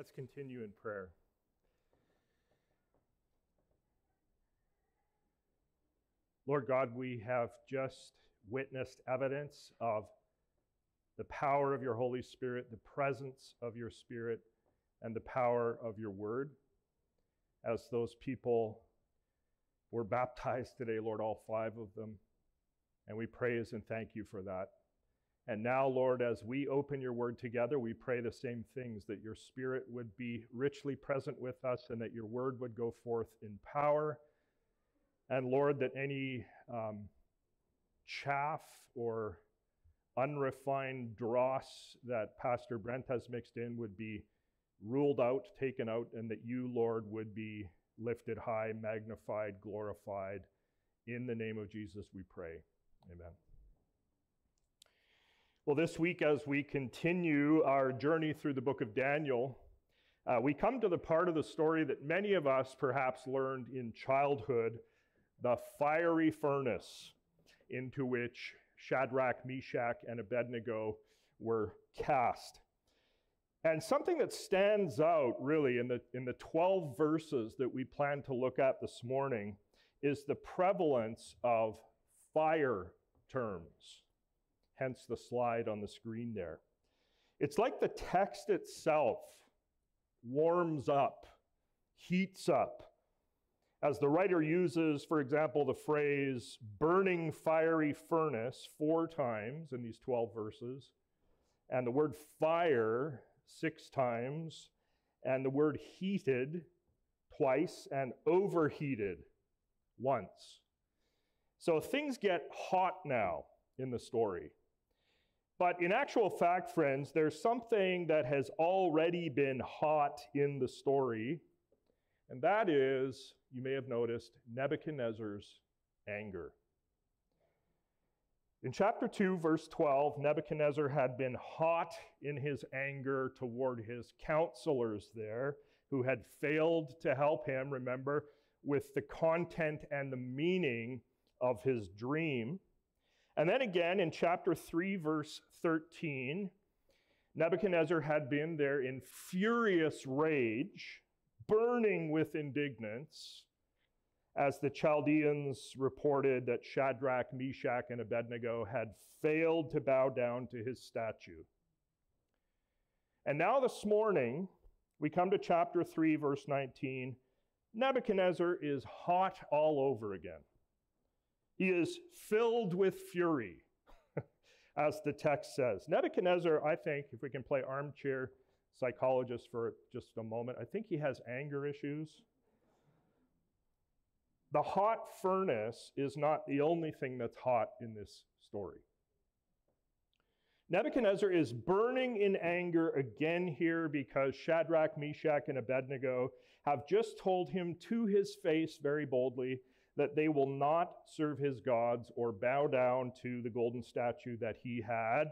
Let's continue in prayer. Lord God, we have just witnessed evidence of the power of your Holy Spirit, the presence of your Spirit, and the power of your word. As those people were baptized today, Lord, all five of them. And we praise and thank you for that. And now, Lord, as we open your word together, we pray the same things that your spirit would be richly present with us and that your word would go forth in power. And Lord, that any um, chaff or unrefined dross that Pastor Brent has mixed in would be ruled out, taken out, and that you, Lord, would be lifted high, magnified, glorified. In the name of Jesus, we pray. Amen. Well, this week, as we continue our journey through the book of Daniel, uh, we come to the part of the story that many of us perhaps learned in childhood the fiery furnace into which Shadrach, Meshach, and Abednego were cast. And something that stands out really in the, in the 12 verses that we plan to look at this morning is the prevalence of fire terms hence the slide on the screen there. It's like the text itself warms up, heats up. As the writer uses, for example, the phrase burning fiery furnace four times in these 12 verses, and the word fire six times, and the word heated twice, and overheated once. So things get hot now in the story. But in actual fact, friends, there's something that has already been hot in the story, and that is, you may have noticed, Nebuchadnezzar's anger. In chapter 2, verse 12, Nebuchadnezzar had been hot in his anger toward his counselors there, who had failed to help him, remember, with the content and the meaning of his dream. And then again in chapter 3, verse 13, Nebuchadnezzar had been there in furious rage, burning with indignance, as the Chaldeans reported that Shadrach, Meshach, and Abednego had failed to bow down to his statue. And now this morning, we come to chapter 3, verse 19. Nebuchadnezzar is hot all over again. He is filled with fury, as the text says. Nebuchadnezzar, I think, if we can play armchair psychologist for just a moment, I think he has anger issues. The hot furnace is not the only thing that's hot in this story. Nebuchadnezzar is burning in anger again here because Shadrach, Meshach, and Abednego have just told him to his face very boldly that they will not serve his gods or bow down to the golden statue that he had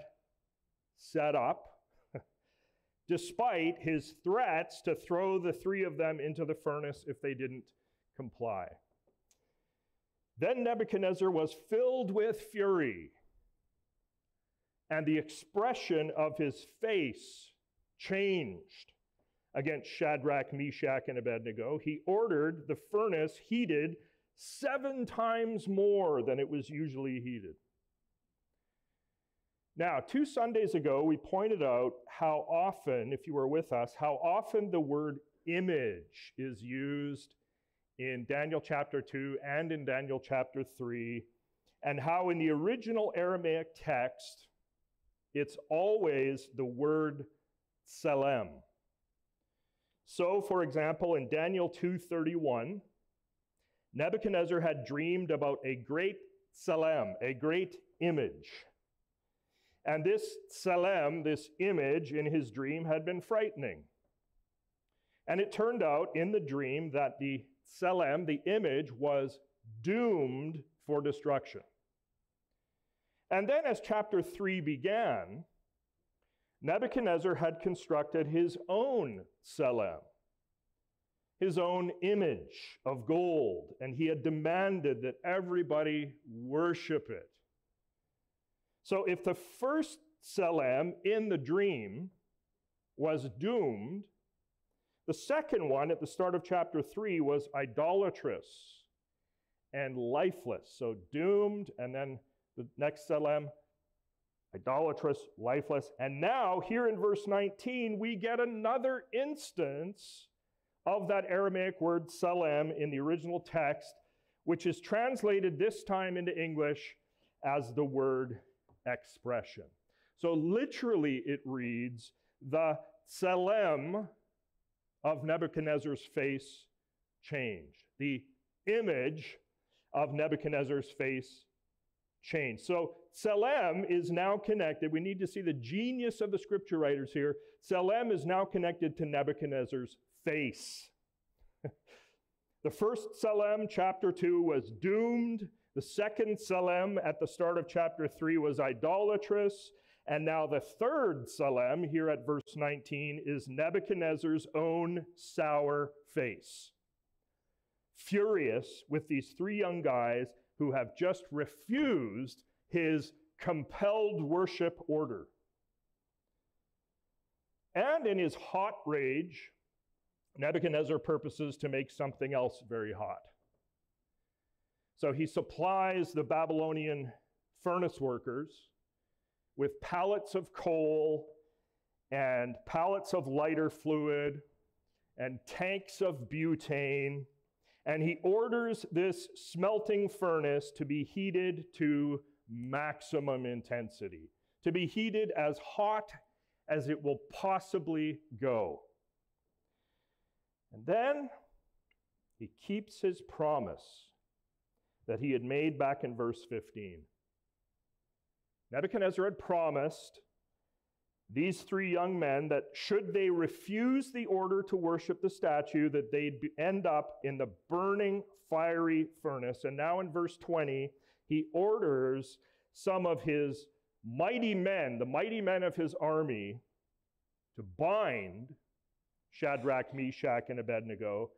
set up, despite his threats to throw the three of them into the furnace if they didn't comply. Then Nebuchadnezzar was filled with fury, and the expression of his face changed against Shadrach, Meshach, and Abednego. He ordered the furnace heated seven times more than it was usually heated. Now, two Sundays ago, we pointed out how often, if you were with us, how often the word image is used in Daniel chapter 2 and in Daniel chapter 3, and how in the original Aramaic text, it's always the word tselem. So, for example, in Daniel 2:31, Nebuchadnezzar had dreamed about a great tselem, a great image. And this tselem, this image in his dream, had been frightening. And it turned out in the dream that the tselem, the image, was doomed for destruction. And then, as chapter 3 began, Nebuchadnezzar had constructed his own tselem his own image of gold, and he had demanded that everybody worship it. So if the first tselem in the dream was doomed, The second one at the start of chapter 3 was idolatrous and lifeless. So doomed, and then the next tselem, idolatrous, lifeless. And now, here in verse 19, we get another instance of that Aramaic word Tselem in the original text, which is translated this time into English as the word expression. So literally, it reads, the Tselem of Nebuchadnezzar's face changed. The image of Nebuchadnezzar's face changed. So Tselem is now connected. We need to see the genius of the scripture writers here. Tselem is now connected to Nebuchadnezzar's face. the first Tselem, chapter 2, was doomed. The second Tselem at the start of chapter 3 was idolatrous. And now the third Tselem, here at verse 19, is Nebuchadnezzar's own sour face. Furious with these three young guys who have just refused his compelled worship order. And in his hot rage, Nebuchadnezzar purposes to make something else very hot. So he supplies the Babylonian furnace workers with pallets of coal and pallets of lighter fluid and tanks of butane. And he orders this smelting furnace to be heated to maximum intensity, to be heated as hot as it will possibly go. And then he keeps his promise that he had made back in verse 15. Nebuchadnezzar had promised these three young men that should they refuse the order to worship the statue that they'd end up in the burning fiery furnace and now in verse 20 he orders some of his mighty men the mighty men of his army to bind shadrach meshach and abednego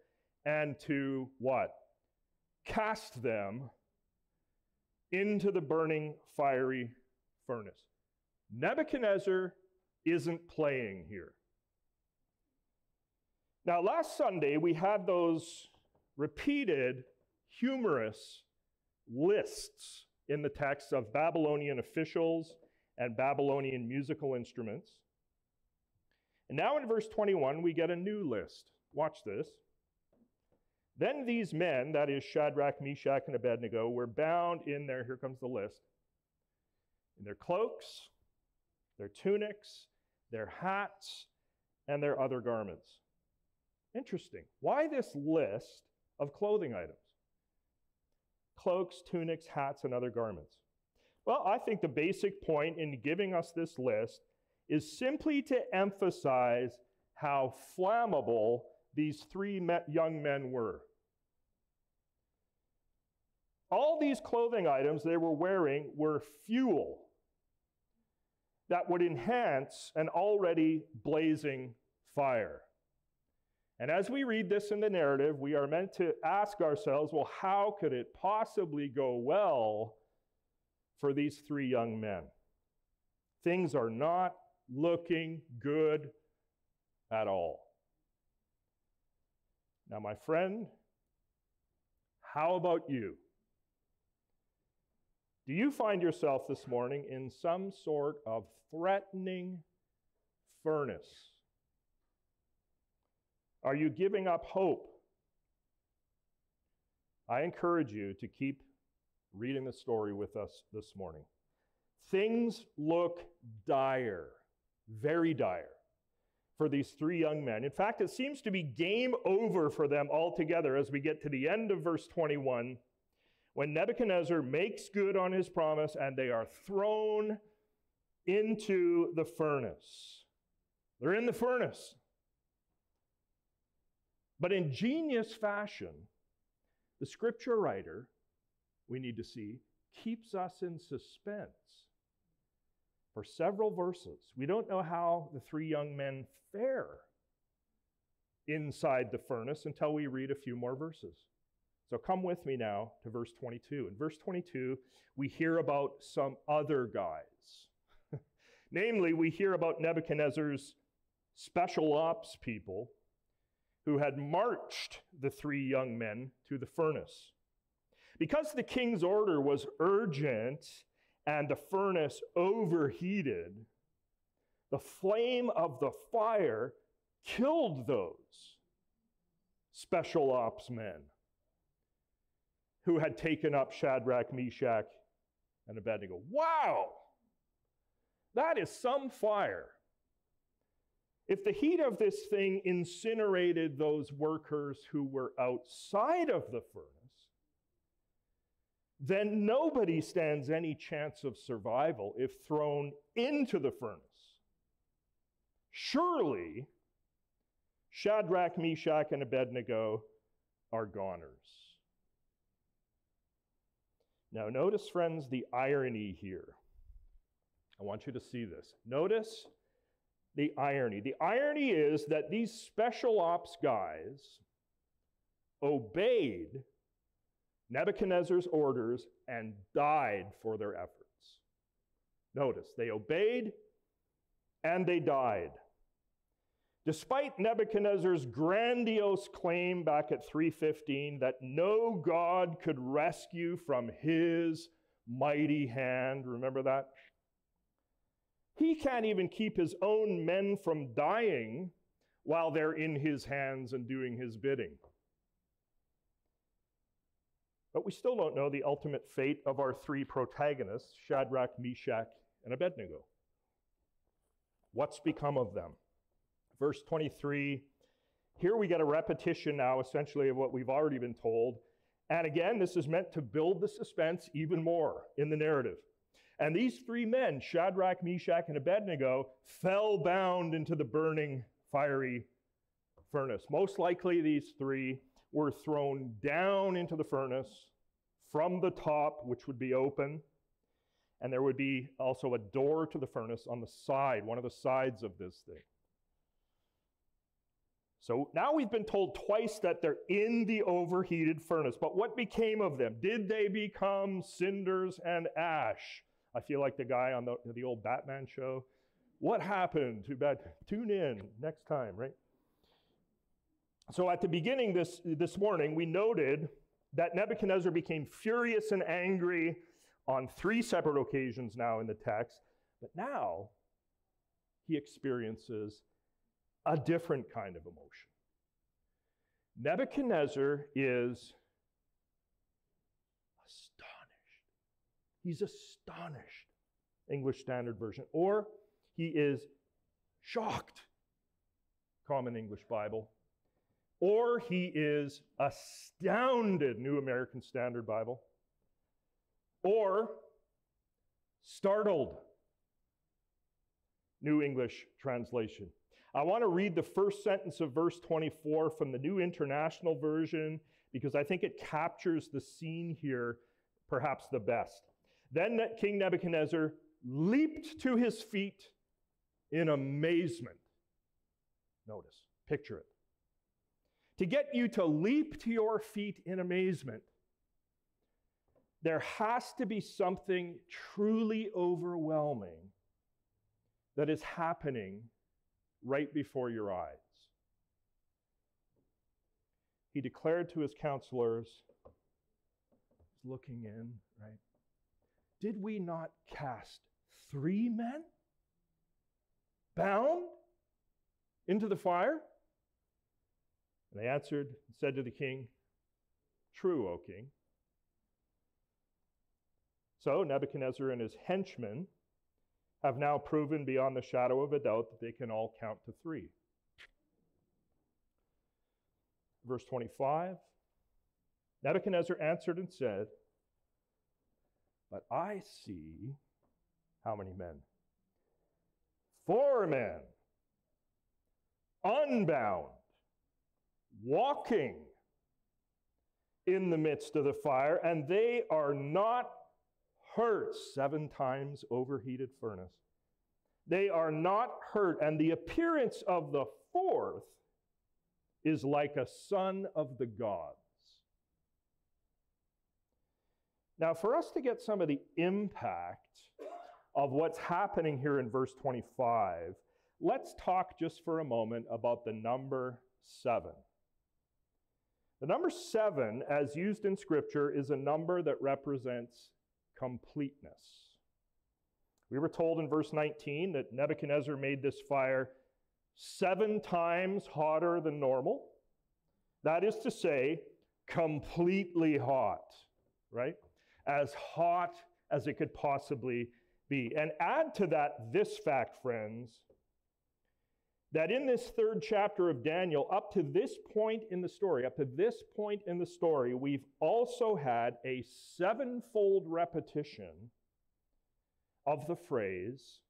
and to what cast them into the burning fiery furnace. Nebuchadnezzar isn't playing here. Now, last Sunday, we had those repeated humorous lists in the text of Babylonian officials and Babylonian musical instruments. And now in verse 21, we get a new list. Watch this. Then these men, that is Shadrach, Meshach, and Abednego, were bound in their, here comes the list, in their cloaks, their tunics, their hats, and their other garments. Interesting. Why this list of clothing items? Cloaks, tunics, hats, and other garments. Well, I think the basic point in giving us this list is simply to emphasize how flammable these three young men were. All these clothing items they were wearing were fuel that would enhance an already blazing fire. And as we read this in the narrative, we are meant to ask ourselves well, how could it possibly go well for these three young men? Things are not looking good at all. Now, my friend, how about you? Do you find yourself this morning in some sort of threatening furnace? Are you giving up hope? I encourage you to keep reading the story with us this morning. Things look dire, very dire for these three young men. In fact, it seems to be game over for them altogether as we get to the end of verse 21 when Nebuchadnezzar makes good on his promise and they are thrown into the furnace. They're in the furnace. But in genius fashion, the scripture writer, we need to see, keeps us in suspense for several verses. We don't know how the three young men fare inside the furnace until we read a few more verses. So come with me now to verse 22. In verse 22, we hear about some other guys. Namely, we hear about Nebuchadnezzar's special ops people who had marched the three young men to the furnace. Because the king's order was urgent and the furnace overheated, the flame of the fire killed those special ops men who had taken up Shadrach, Meshach, and Abednego. Wow! That is some fire. If the heat of this thing incinerated those workers who were outside of the furnace, then nobody stands any chance of survival if thrown into the furnace. Surely, Shadrach, Meshach, and Abednego are goners. Now, notice, friends, the irony here. I want you to see this. Notice the irony. The irony is that these special ops guys obeyed Nebuchadnezzar's orders and died for their efforts. Notice, they obeyed and they died. Despite Nebuchadnezzar's grandiose claim back at 315 that no God could rescue from his mighty hand, remember that? He can't even keep his own men from dying while they're in his hands and doing his bidding. But we still don't know the ultimate fate of our three protagonists, Shadrach, Meshach, and Abednego. What's become of them? Verse 23, here we get a repetition now, essentially, of what we've already been told. And again, this is meant to build the suspense even more in the narrative. And these three men, Shadrach, Meshach, and Abednego, fell bound into the burning, fiery furnace. Most likely, these three were thrown down into the furnace from the top, which would be open. And there would be also a door to the furnace on the side, one of the sides of this thing. So now we've been told twice that they're in the overheated furnace. But what became of them? Did they become cinders and ash? I feel like the guy on the, the old Batman show. What happened? Too bad. Tune in next time, right? So at the beginning this, this morning, we noted that Nebuchadnezzar became furious and angry on three separate occasions now in the text. But now he experiences a different kind of emotion. Nebuchadnezzar is astonished. He's astonished, English Standard Version. Or he is shocked, Common English Bible. Or he is astounded, New American Standard Bible. Or startled, New English Translation. I want to read the first sentence of verse 24 from the New International Version because I think it captures the scene here perhaps the best. Then King Nebuchadnezzar leaped to his feet in amazement. Notice, picture it. To get you to leap to your feet in amazement, there has to be something truly overwhelming that is happening right before your eyes. He declared to his counselors, looking in, right? Did we not cast three men bound into the fire? And they answered and said to the king, True, O king. So Nebuchadnezzar and his henchmen have now proven beyond the shadow of a doubt that they can all count to three. Verse 25 Nebuchadnezzar answered and said, but I see how many men? Four men, unbound, walking in the midst of the fire, and they are not hurt. Seven times overheated furnace. They are not hurt, and the appearance of the fourth is like a son of the gods. Now, for us to get some of the impact of what's happening here in verse 25, let's talk just for a moment about the number seven. The number seven, as used in Scripture, is a number that represents completeness. We were told in verse 19 that Nebuchadnezzar made this fire seven times hotter than normal. That is to say, completely hot, right? As hot as it could possibly be. And add to that this fact, friends, that in this third chapter of Daniel, up to this point in the story, up to this point in the story, we've also had a sevenfold repetition of the phrase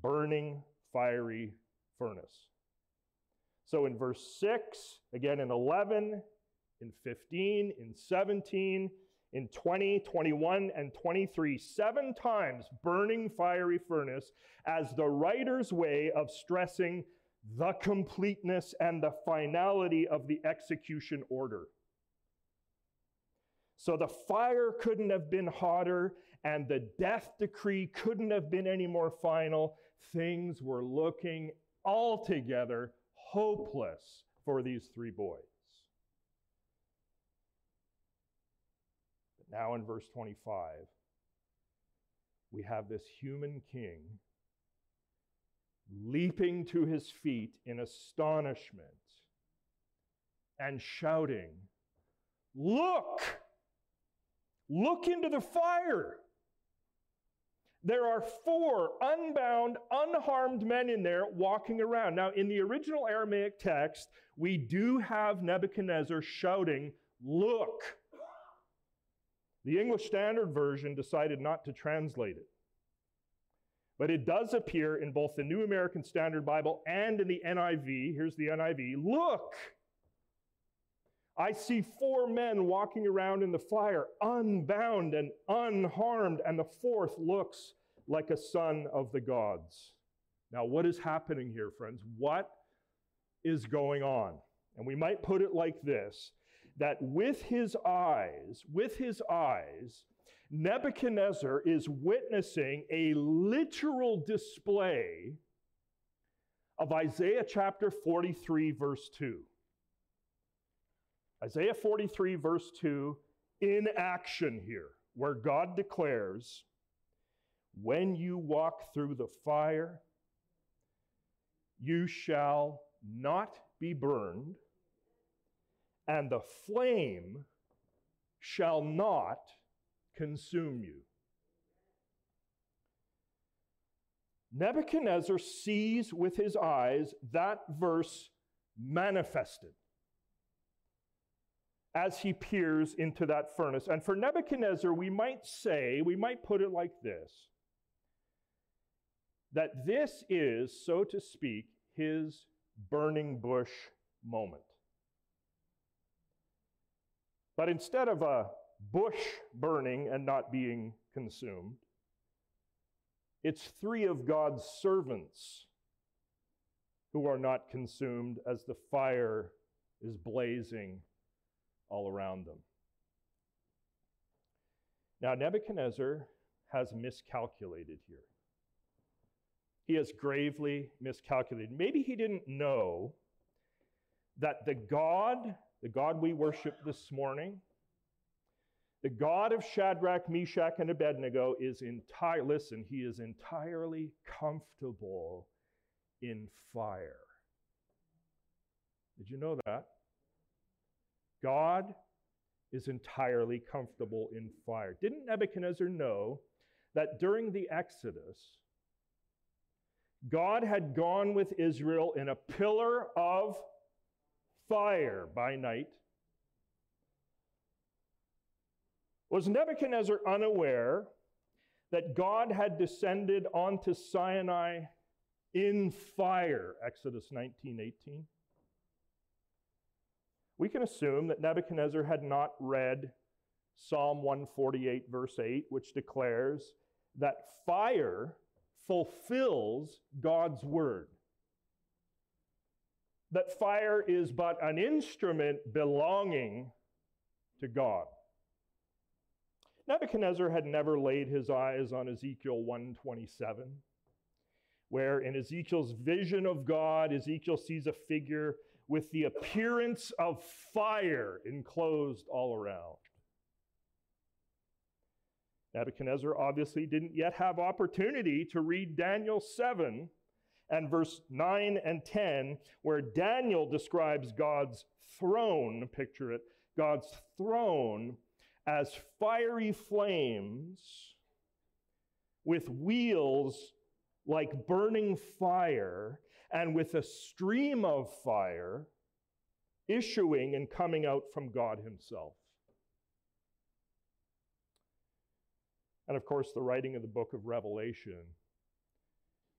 burning fiery furnace. So in verse 6, again in 11, in 15, in 17, in 20, 21, and 23, seven times burning fiery furnace as the writer's way of stressing the completeness and the finality of the execution order. So the fire couldn't have been hotter, and the death decree couldn't have been any more final. Things were looking altogether hopeless for these three boys. But now in verse 25, we have this human king leaping to his feet in astonishment and shouting, Look! Look into the fire! There are four unbound, unharmed men in there walking around. Now, in the original Aramaic text, we do have Nebuchadnezzar shouting, Look! The English Standard Version decided not to translate it. But it does appear in both the New American Standard Bible and in the NIV. Here's the NIV. Look! I see four men walking around in the fire, unbound and unharmed, and the fourth looks like a son of the gods. Now, what is happening here, friends? What is going on? And we might put it like this that with his eyes, with his eyes, Nebuchadnezzar is witnessing a literal display of Isaiah chapter 43, verse 2. Isaiah 43, verse 2, in action here, where God declares, When you walk through the fire, you shall not be burned, and the flame shall not consume you. Nebuchadnezzar sees with his eyes that verse manifested as he peers into that furnace. And for Nebuchadnezzar, we might say, we might put it like this that this is, so to speak, his burning bush moment. But instead of a bush burning and not being consumed. It's three of God's servants who are not consumed as the fire is blazing all around them. Now, Nebuchadnezzar has miscalculated here. He has gravely miscalculated. Maybe he didn't know that the God, the God we worship this morning, the God of Shadrach, Meshach, and Abednego is entire, listen, he is entirely comfortable in fire. Did you know that? God is entirely comfortable in fire. Didn't Nebuchadnezzar know that during the Exodus, God had gone with Israel in a pillar of fire by night Was Nebuchadnezzar unaware that God had descended onto Sinai in fire? Exodus 19 18. We can assume that Nebuchadnezzar had not read Psalm 148, verse 8, which declares that fire fulfills God's word. That fire is but an instrument belonging to God. Nebuchadnezzar had never laid his eyes on Ezekiel 127, where in Ezekiel's vision of God, Ezekiel sees a figure with the appearance of fire enclosed all around. Nebuchadnezzar obviously didn't yet have opportunity to read Daniel 7 and verse 9 and 10, where Daniel describes God's throne, picture it, God's throne as fiery flames with wheels like burning fire and with a stream of fire issuing and coming out from God Himself. And of course, the writing of the book of Revelation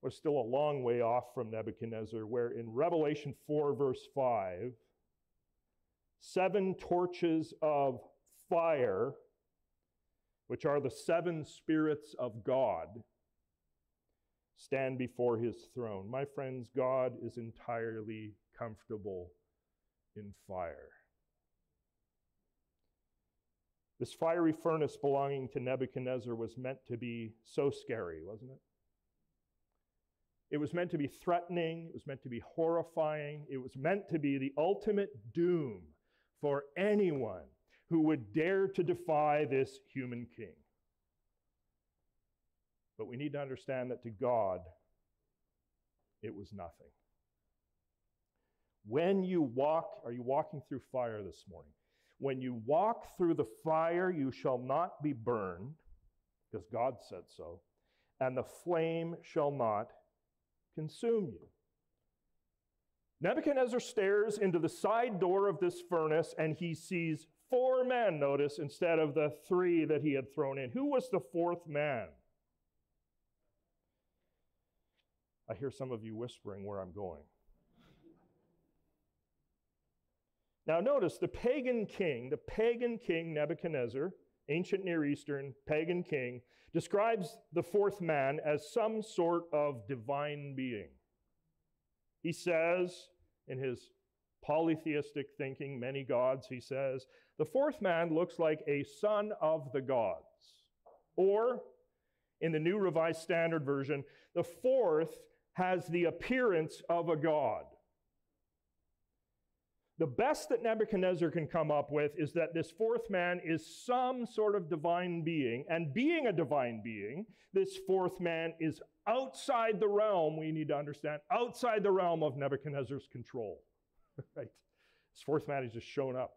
was still a long way off from Nebuchadnezzar, where in Revelation 4, verse 5, seven torches of fire, which are the seven spirits of God, stand before his throne. My friends, God is entirely comfortable in fire. This fiery furnace belonging to Nebuchadnezzar was meant to be so scary, wasn't it? It was meant to be threatening, it was meant to be horrifying, it was meant to be the ultimate doom for anyone who would dare to defy this human king. But we need to understand that to God, it was nothing. When you walk, are you walking through fire this morning? When you walk through the fire, you shall not be burned, because God said so, and the flame shall not consume you. Nebuchadnezzar stares into the side door of this furnace and he sees four men, notice, instead of the three that he had thrown in. Who was the fourth man? I hear some of you whispering where I'm going. Now, notice the pagan king, the pagan king Nebuchadnezzar, ancient Near Eastern pagan king, describes the fourth man as some sort of divine being. He says in his polytheistic thinking, many gods, he says, the fourth man looks like a son of the gods. Or, in the New Revised Standard Version, the fourth has the appearance of a god. The best that Nebuchadnezzar can come up with is that this fourth man is some sort of divine being. And being a divine being, this fourth man is outside the realm, we need to understand, outside the realm of Nebuchadnezzar's control. right? This fourth man has just shown up.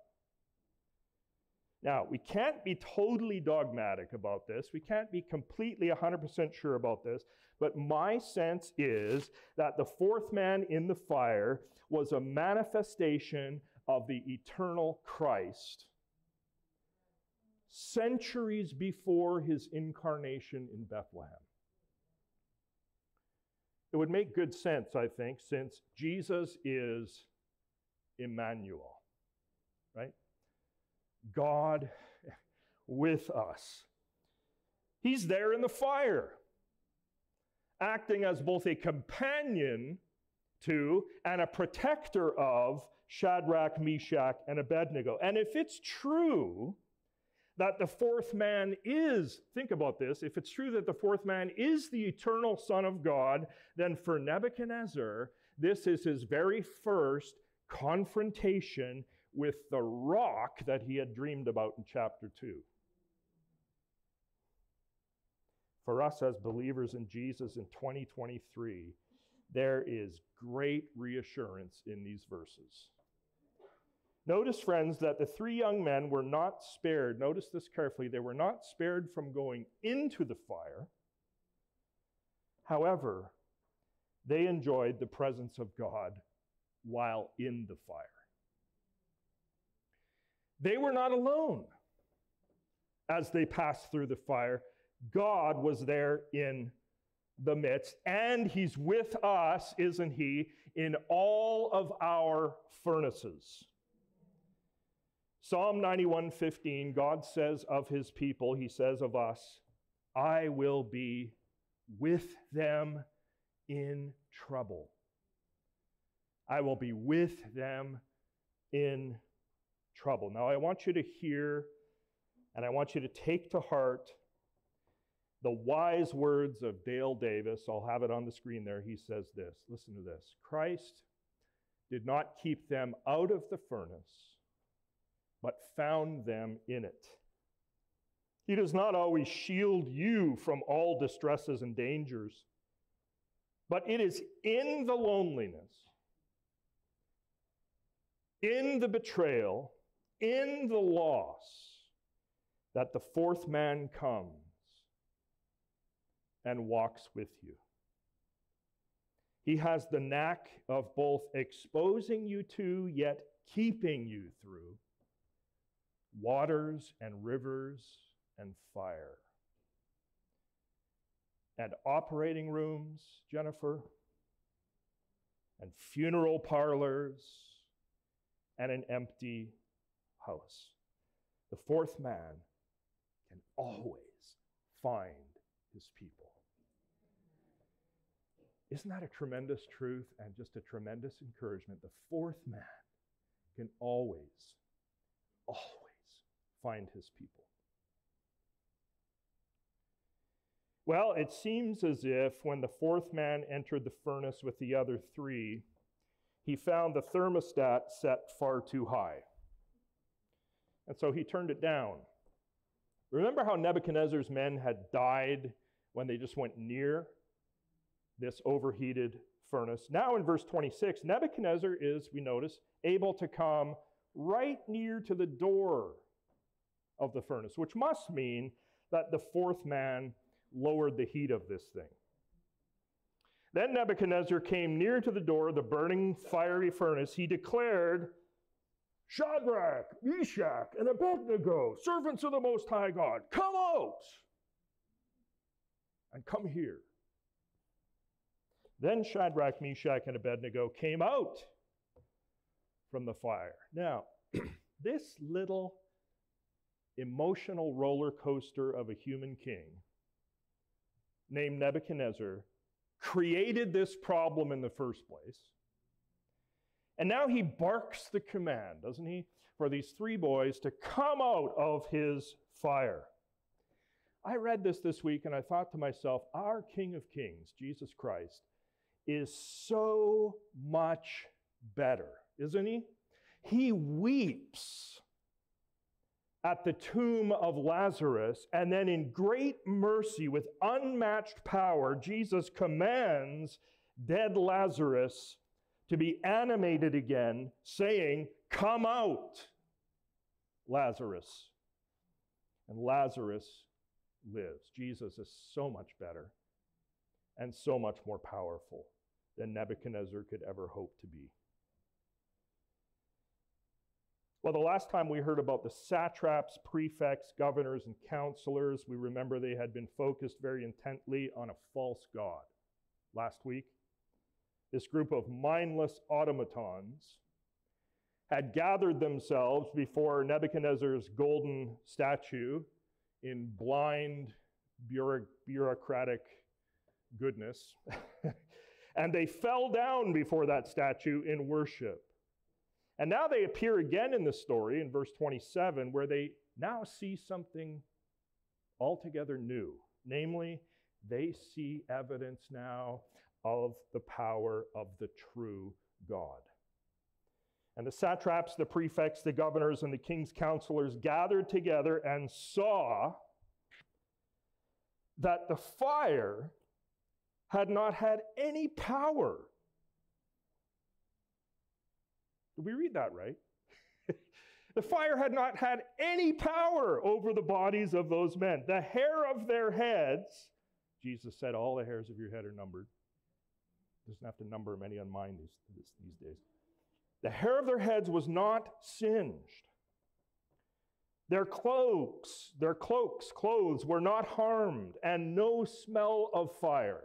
Now, we can't be totally dogmatic about this. We can't be completely 100% sure about this. But my sense is that the fourth man in the fire was a manifestation of the eternal Christ centuries before his incarnation in Bethlehem. It would make good sense, I think, since Jesus is Emmanuel, right? God with us. He's there in the fire, acting as both a companion to and a protector of Shadrach, Meshach, and Abednego. And if it's true that the fourth man is, think about this, if it's true that the fourth man is the eternal Son of God, then for Nebuchadnezzar, this is his very first confrontation with the rock that he had dreamed about in chapter 2. For us as believers in Jesus in 2023, there is great reassurance in these verses. Notice, friends, that the three young men were not spared. Notice this carefully. They were not spared from going into the fire. However, they enjoyed the presence of God while in the fire. They were not alone as they passed through the fire. God was there in the midst, and He's with us, isn't He, in all of our furnaces. Psalm 91:15 God says of his people he says of us I will be with them in trouble I will be with them in trouble. Now, I want you to hear and I want you to take to heart the wise words of Dale Davis. I'll have it on the screen there. He says this listen to this Christ did not keep them out of the furnace, but found them in it. He does not always shield you from all distresses and dangers, but it is in the loneliness, in the betrayal, in the loss that the fourth man comes and walks with you. He has the knack of both exposing you to, yet keeping you through waters and rivers and fire. And operating rooms, Jennifer, and funeral parlors, and an empty house. The fourth man can always find his people. Isn't that a tremendous truth and just a tremendous encouragement? The fourth man can always, always find his people. Well, it seems as if when the fourth man entered the furnace with the other three, he found the thermostat set far too high. And so he turned it down. Remember how Nebuchadnezzar's men had died when they just went near this overheated furnace? Now, in verse 26, Nebuchadnezzar is, we notice, able to come right near to the door of the furnace, which must mean that the fourth man lowered the heat of this thing. Then Nebuchadnezzar came near to the door of the burning fiery furnace. He declared, Shadrach, Meshach, and Abednego, servants of the Most High God, come out and come here. Then Shadrach, Meshach, and Abednego came out from the fire. Now, this little emotional roller coaster of a human king named Nebuchadnezzar created this problem in the first place. And now he barks the command, doesn't he, for these three boys to come out of his fire. I read this this week and I thought to myself, our King of Kings, Jesus Christ, is so much better, isn't he? He weeps at the tomb of Lazarus, and then in great mercy, with unmatched power, Jesus commands dead Lazarus to be animated again, saying, Come out, Lazarus. And Lazarus lives. Jesus is so much better and so much more powerful than Nebuchadnezzar could ever hope to be. Well, the last time we heard about the satraps, prefects, governors, and counselors, we remember they had been focused very intently on a false god. Last week, this group of mindless automatons had gathered themselves before Nebuchadnezzar's golden statue in blind bureaucratic goodness. and they fell down before that statue in worship. And now they appear again in the story in verse 27, where they now see something altogether new. Namely, they see evidence now of the power of the true God. And the satraps, the prefects, the governors, and the king's counselors gathered together and saw that the fire had not had any power did we read that right? the fire had not had any power over the bodies of those men. The hair of their heads, Jesus said, all the hairs of your head are numbered. Doesn't have to number many on mine these, these days. The hair of their heads was not singed. Their cloaks, their cloaks, clothes were not harmed, and no smell of fire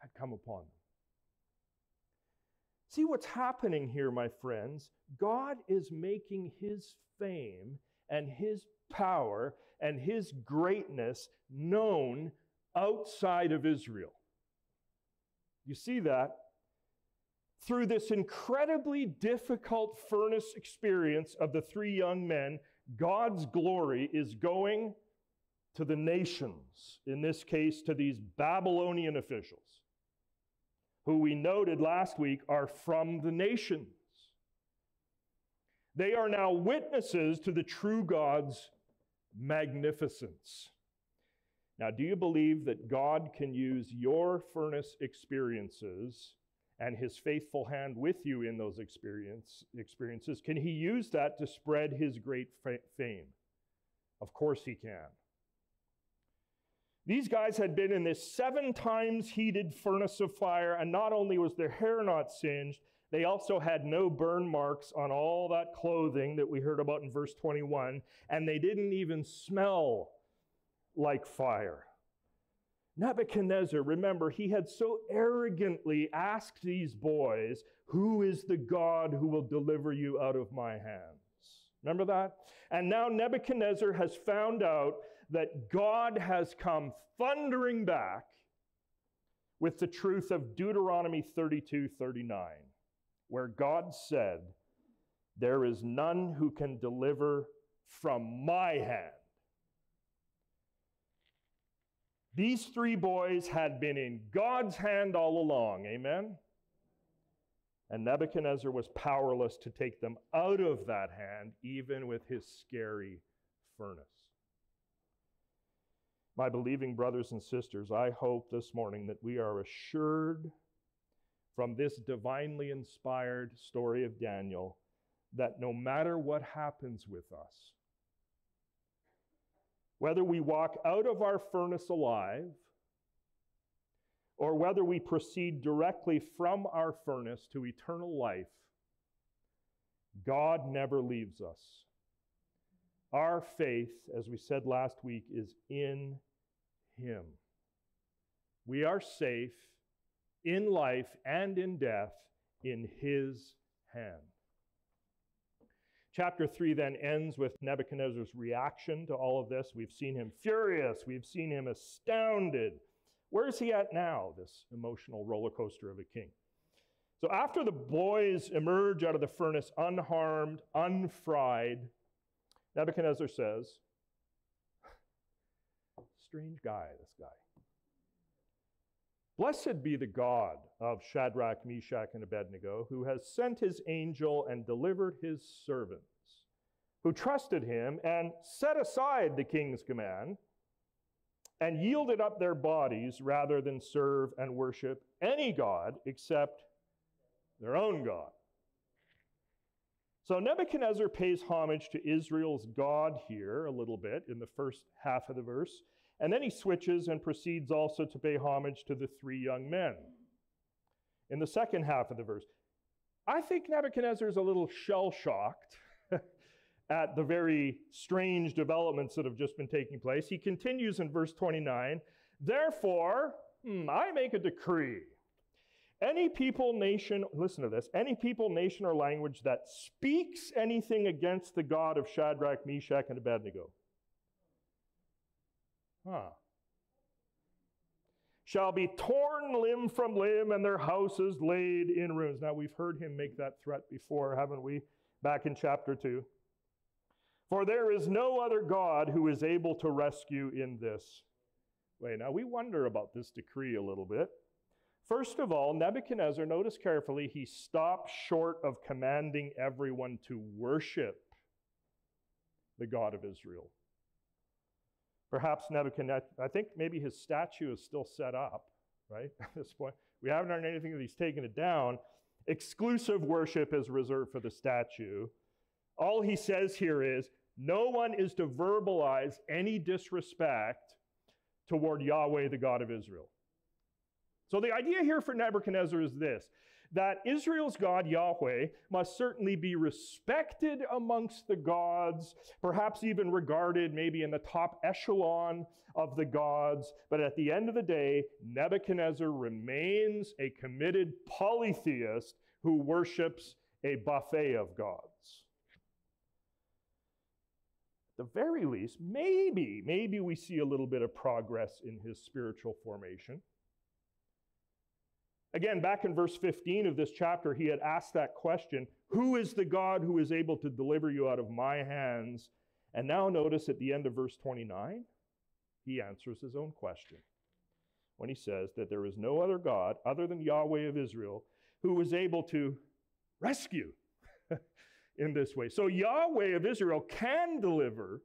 had come upon them. See what's happening here, my friends? God is making his fame and his power and his greatness known outside of Israel. You see that? Through this incredibly difficult furnace experience of the three young men, God's glory is going to the nations, in this case, to these Babylonian officials. Who we noted last week are from the nations. They are now witnesses to the true God's magnificence. Now, do you believe that God can use your furnace experiences and his faithful hand with you in those experience, experiences? Can he use that to spread his great fame? Of course, he can. These guys had been in this seven times heated furnace of fire, and not only was their hair not singed, they also had no burn marks on all that clothing that we heard about in verse 21, and they didn't even smell like fire. Nebuchadnezzar, remember, he had so arrogantly asked these boys, Who is the God who will deliver you out of my hands? Remember that? And now Nebuchadnezzar has found out that God has come thundering back with the truth of Deuteronomy 32 39, where God said, There is none who can deliver from my hand. These three boys had been in God's hand all along. Amen? And Nebuchadnezzar was powerless to take them out of that hand, even with his scary furnace. My believing brothers and sisters, I hope this morning that we are assured from this divinely inspired story of Daniel that no matter what happens with us, whether we walk out of our furnace alive or whether we proceed directly from our furnace to eternal life, God never leaves us. Our faith, as we said last week, is in Him. We are safe in life and in death in His hand. Chapter 3 then ends with Nebuchadnezzar's reaction to all of this. We've seen him furious, we've seen him astounded. Where is he at now, this emotional roller coaster of a king? So, after the boys emerge out of the furnace unharmed, unfried, Nebuchadnezzar says, Strange guy, this guy. Blessed be the God of Shadrach, Meshach, and Abednego, who has sent his angel and delivered his servants, who trusted him and set aside the king's command and yielded up their bodies rather than serve and worship any God except their own God. So Nebuchadnezzar pays homage to Israel's God here a little bit in the first half of the verse. And then he switches and proceeds also to pay homage to the three young men in the second half of the verse. I think Nebuchadnezzar is a little shell shocked at the very strange developments that have just been taking place. He continues in verse 29 Therefore, hmm, I make a decree. Any people, nation, listen to this, any people, nation, or language that speaks anything against the God of Shadrach, Meshach, and Abednego Huh. Shall be torn limb from limb and their houses laid in ruins. Now, we've heard him make that threat before, haven't we? Back in chapter 2. For there is no other God who is able to rescue in this way. Now, we wonder about this decree a little bit. First of all, Nebuchadnezzar, notice carefully, he stopped short of commanding everyone to worship the God of Israel. Perhaps Nebuchadnezzar, I think maybe his statue is still set up, right? At this point, we haven't heard anything that he's taken it down. Exclusive worship is reserved for the statue. All he says here is no one is to verbalize any disrespect toward Yahweh, the God of Israel. So the idea here for Nebuchadnezzar is this that Israel's God, Yahweh, must certainly be respected amongst the gods, perhaps even regarded maybe in the top echelon of the gods. But at the end of the day, Nebuchadnezzar remains a committed polytheist who worships a buffet of gods. At the very least, maybe, maybe we see a little bit of progress in his spiritual formation. Again, back in verse 15 of this chapter, he had asked that question Who is the God who is able to deliver you out of my hands? And now notice at the end of verse 29, he answers his own question. when he says that there is no other God other than Yahweh of Israel who was able to rescue in this way. So Yahweh of Israel can deliver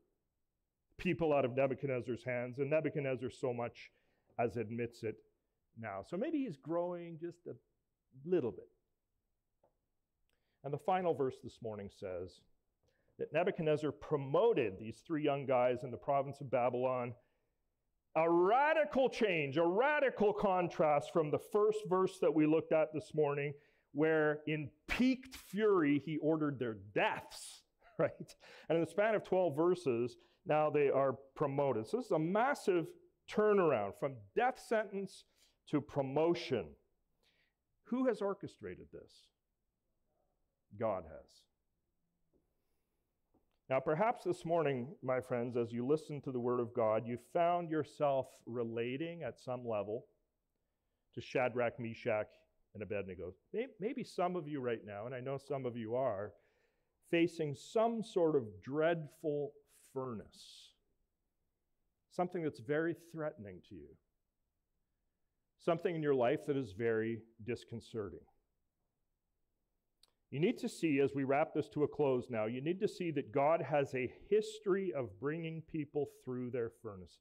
people out of Nebuchadnezzar's hands, and Nebuchadnezzar so much as admits it now. So maybe he's growing just a little bit. And the final verse this morning says that Nebuchadnezzar promoted these three young guys in the province of Babylon. A radical change, a radical contrast from the first verse that we looked at this morning, where in peaked fury he ordered their deaths, right? And in the span of 12 verses, now they are promoted. So this is a massive turnaround from death sentence to promotion. Who has orchestrated this? God has. Now, perhaps this morning, my friends, as you listen to the Word of God, you found yourself relating at some level to Shadrach, Meshach, and Abednego. Maybe some of you right now, and I know some of you are, facing some sort of dreadful furnace, something that's very threatening to you, something in your life that is very disconcerting. You need to see, as we wrap this to a close now, you need to see that God has a history of bringing people through their furnaces,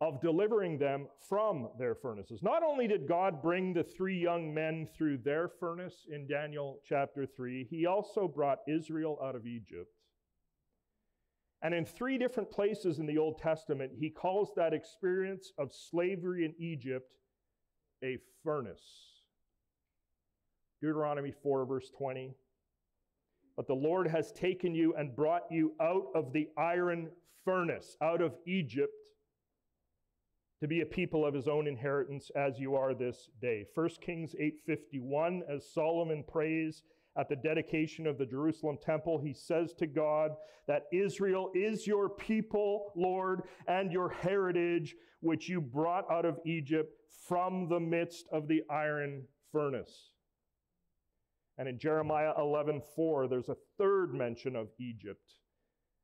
of delivering them from their furnaces. Not only did God bring the three young men through their furnace in Daniel chapter 3, he also brought Israel out of Egypt. And in three different places in the Old Testament, he calls that experience of slavery in Egypt a furnace. Deuteronomy 4, verse 20. But the Lord has taken you and brought you out of the iron furnace, out of Egypt, to be a people of his own inheritance as you are this day. 1 Kings 8:51 as Solomon prays at the dedication of the Jerusalem temple, he says to God that Israel is your people, Lord, and your heritage which you brought out of Egypt from the midst of the iron furnace. And in Jeremiah 11:4, there's a third mention of Egypt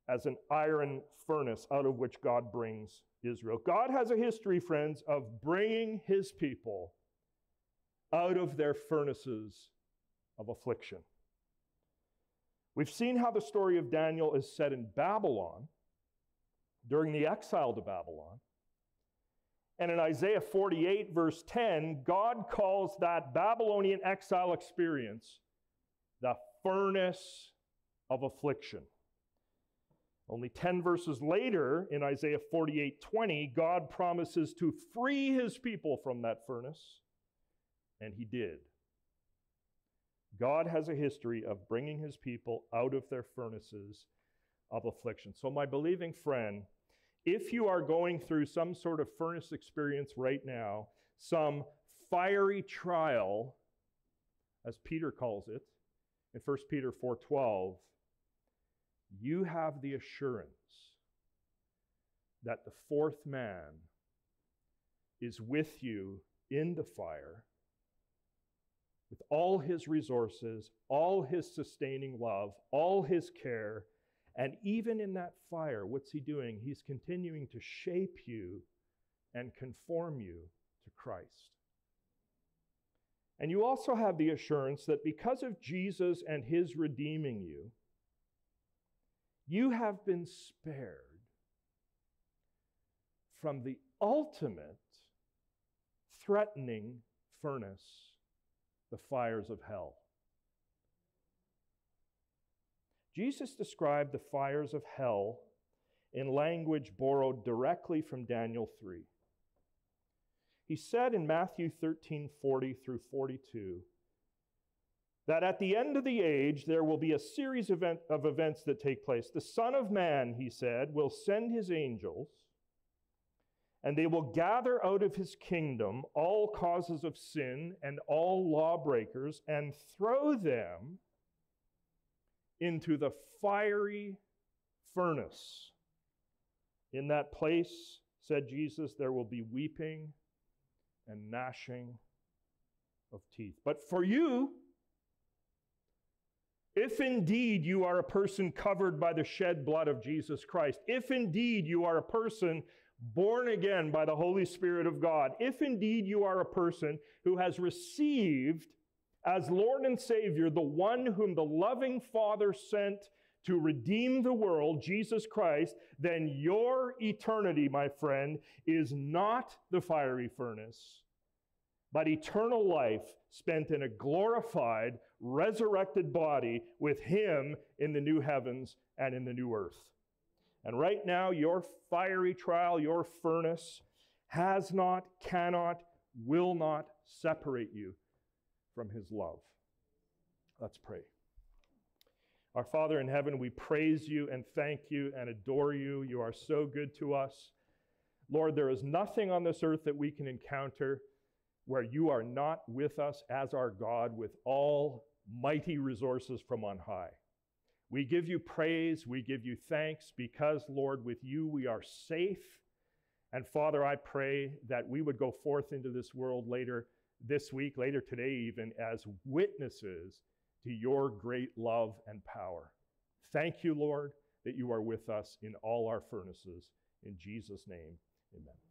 as an iron furnace out of which God brings Israel. God has a history, friends, of bringing his people out of their furnaces of affliction. We've seen how the story of Daniel is set in Babylon during the exile to Babylon. And in Isaiah 48, verse 10, God calls that Babylonian exile experience the furnace of affliction. Only 10 verses later, in Isaiah 48 20, God promises to free his people from that furnace, and he did. God has a history of bringing his people out of their furnaces of affliction. So, my believing friend, if you are going through some sort of furnace experience right now, some fiery trial, as Peter calls it, in 1 Peter 4:12, you have the assurance that the fourth man is with you in the fire with all his resources, all his sustaining love, all his care, and even in that fire, what's he doing? He's continuing to shape you and conform you to Christ. And you also have the assurance that because of Jesus and his redeeming you, you have been spared from the ultimate threatening furnace, the fires of hell. Jesus described the fires of hell in language borrowed directly from Daniel 3. He said in Matthew 13 40 through 42 that at the end of the age there will be a series of, of events that take place. The Son of Man, he said, will send his angels, and they will gather out of his kingdom all causes of sin and all lawbreakers and throw them into the fiery furnace. In that place, said Jesus, there will be weeping and gnashing of teeth. But for you, if indeed you are a person covered by the shed blood of Jesus Christ, if indeed you are a person born again by the Holy Spirit of God, if indeed you are a person who has received as Lord and Savior the one whom the loving Father sent to redeem the world, Jesus Christ, then your eternity, my friend, is not the fiery furnace, but eternal life spent in a glorified, resurrected body with Him in the new heavens and in the new earth. And right now, your fiery trial, your furnace, has not, cannot, will not separate you from His love. Let's pray. Our Father in heaven, we praise you and thank you and adore you. You are so good to us. Lord, there is nothing on this earth that we can encounter where you are not with us as our God with all mighty resources from on high. We give you praise, we give you thanks because, Lord, with you we are safe. And Father, I pray that we would go forth into this world later this week, later today, even as witnesses to your great love and power. Thank you, Lord, that you are with us in all our furnaces. In Jesus' name, amen.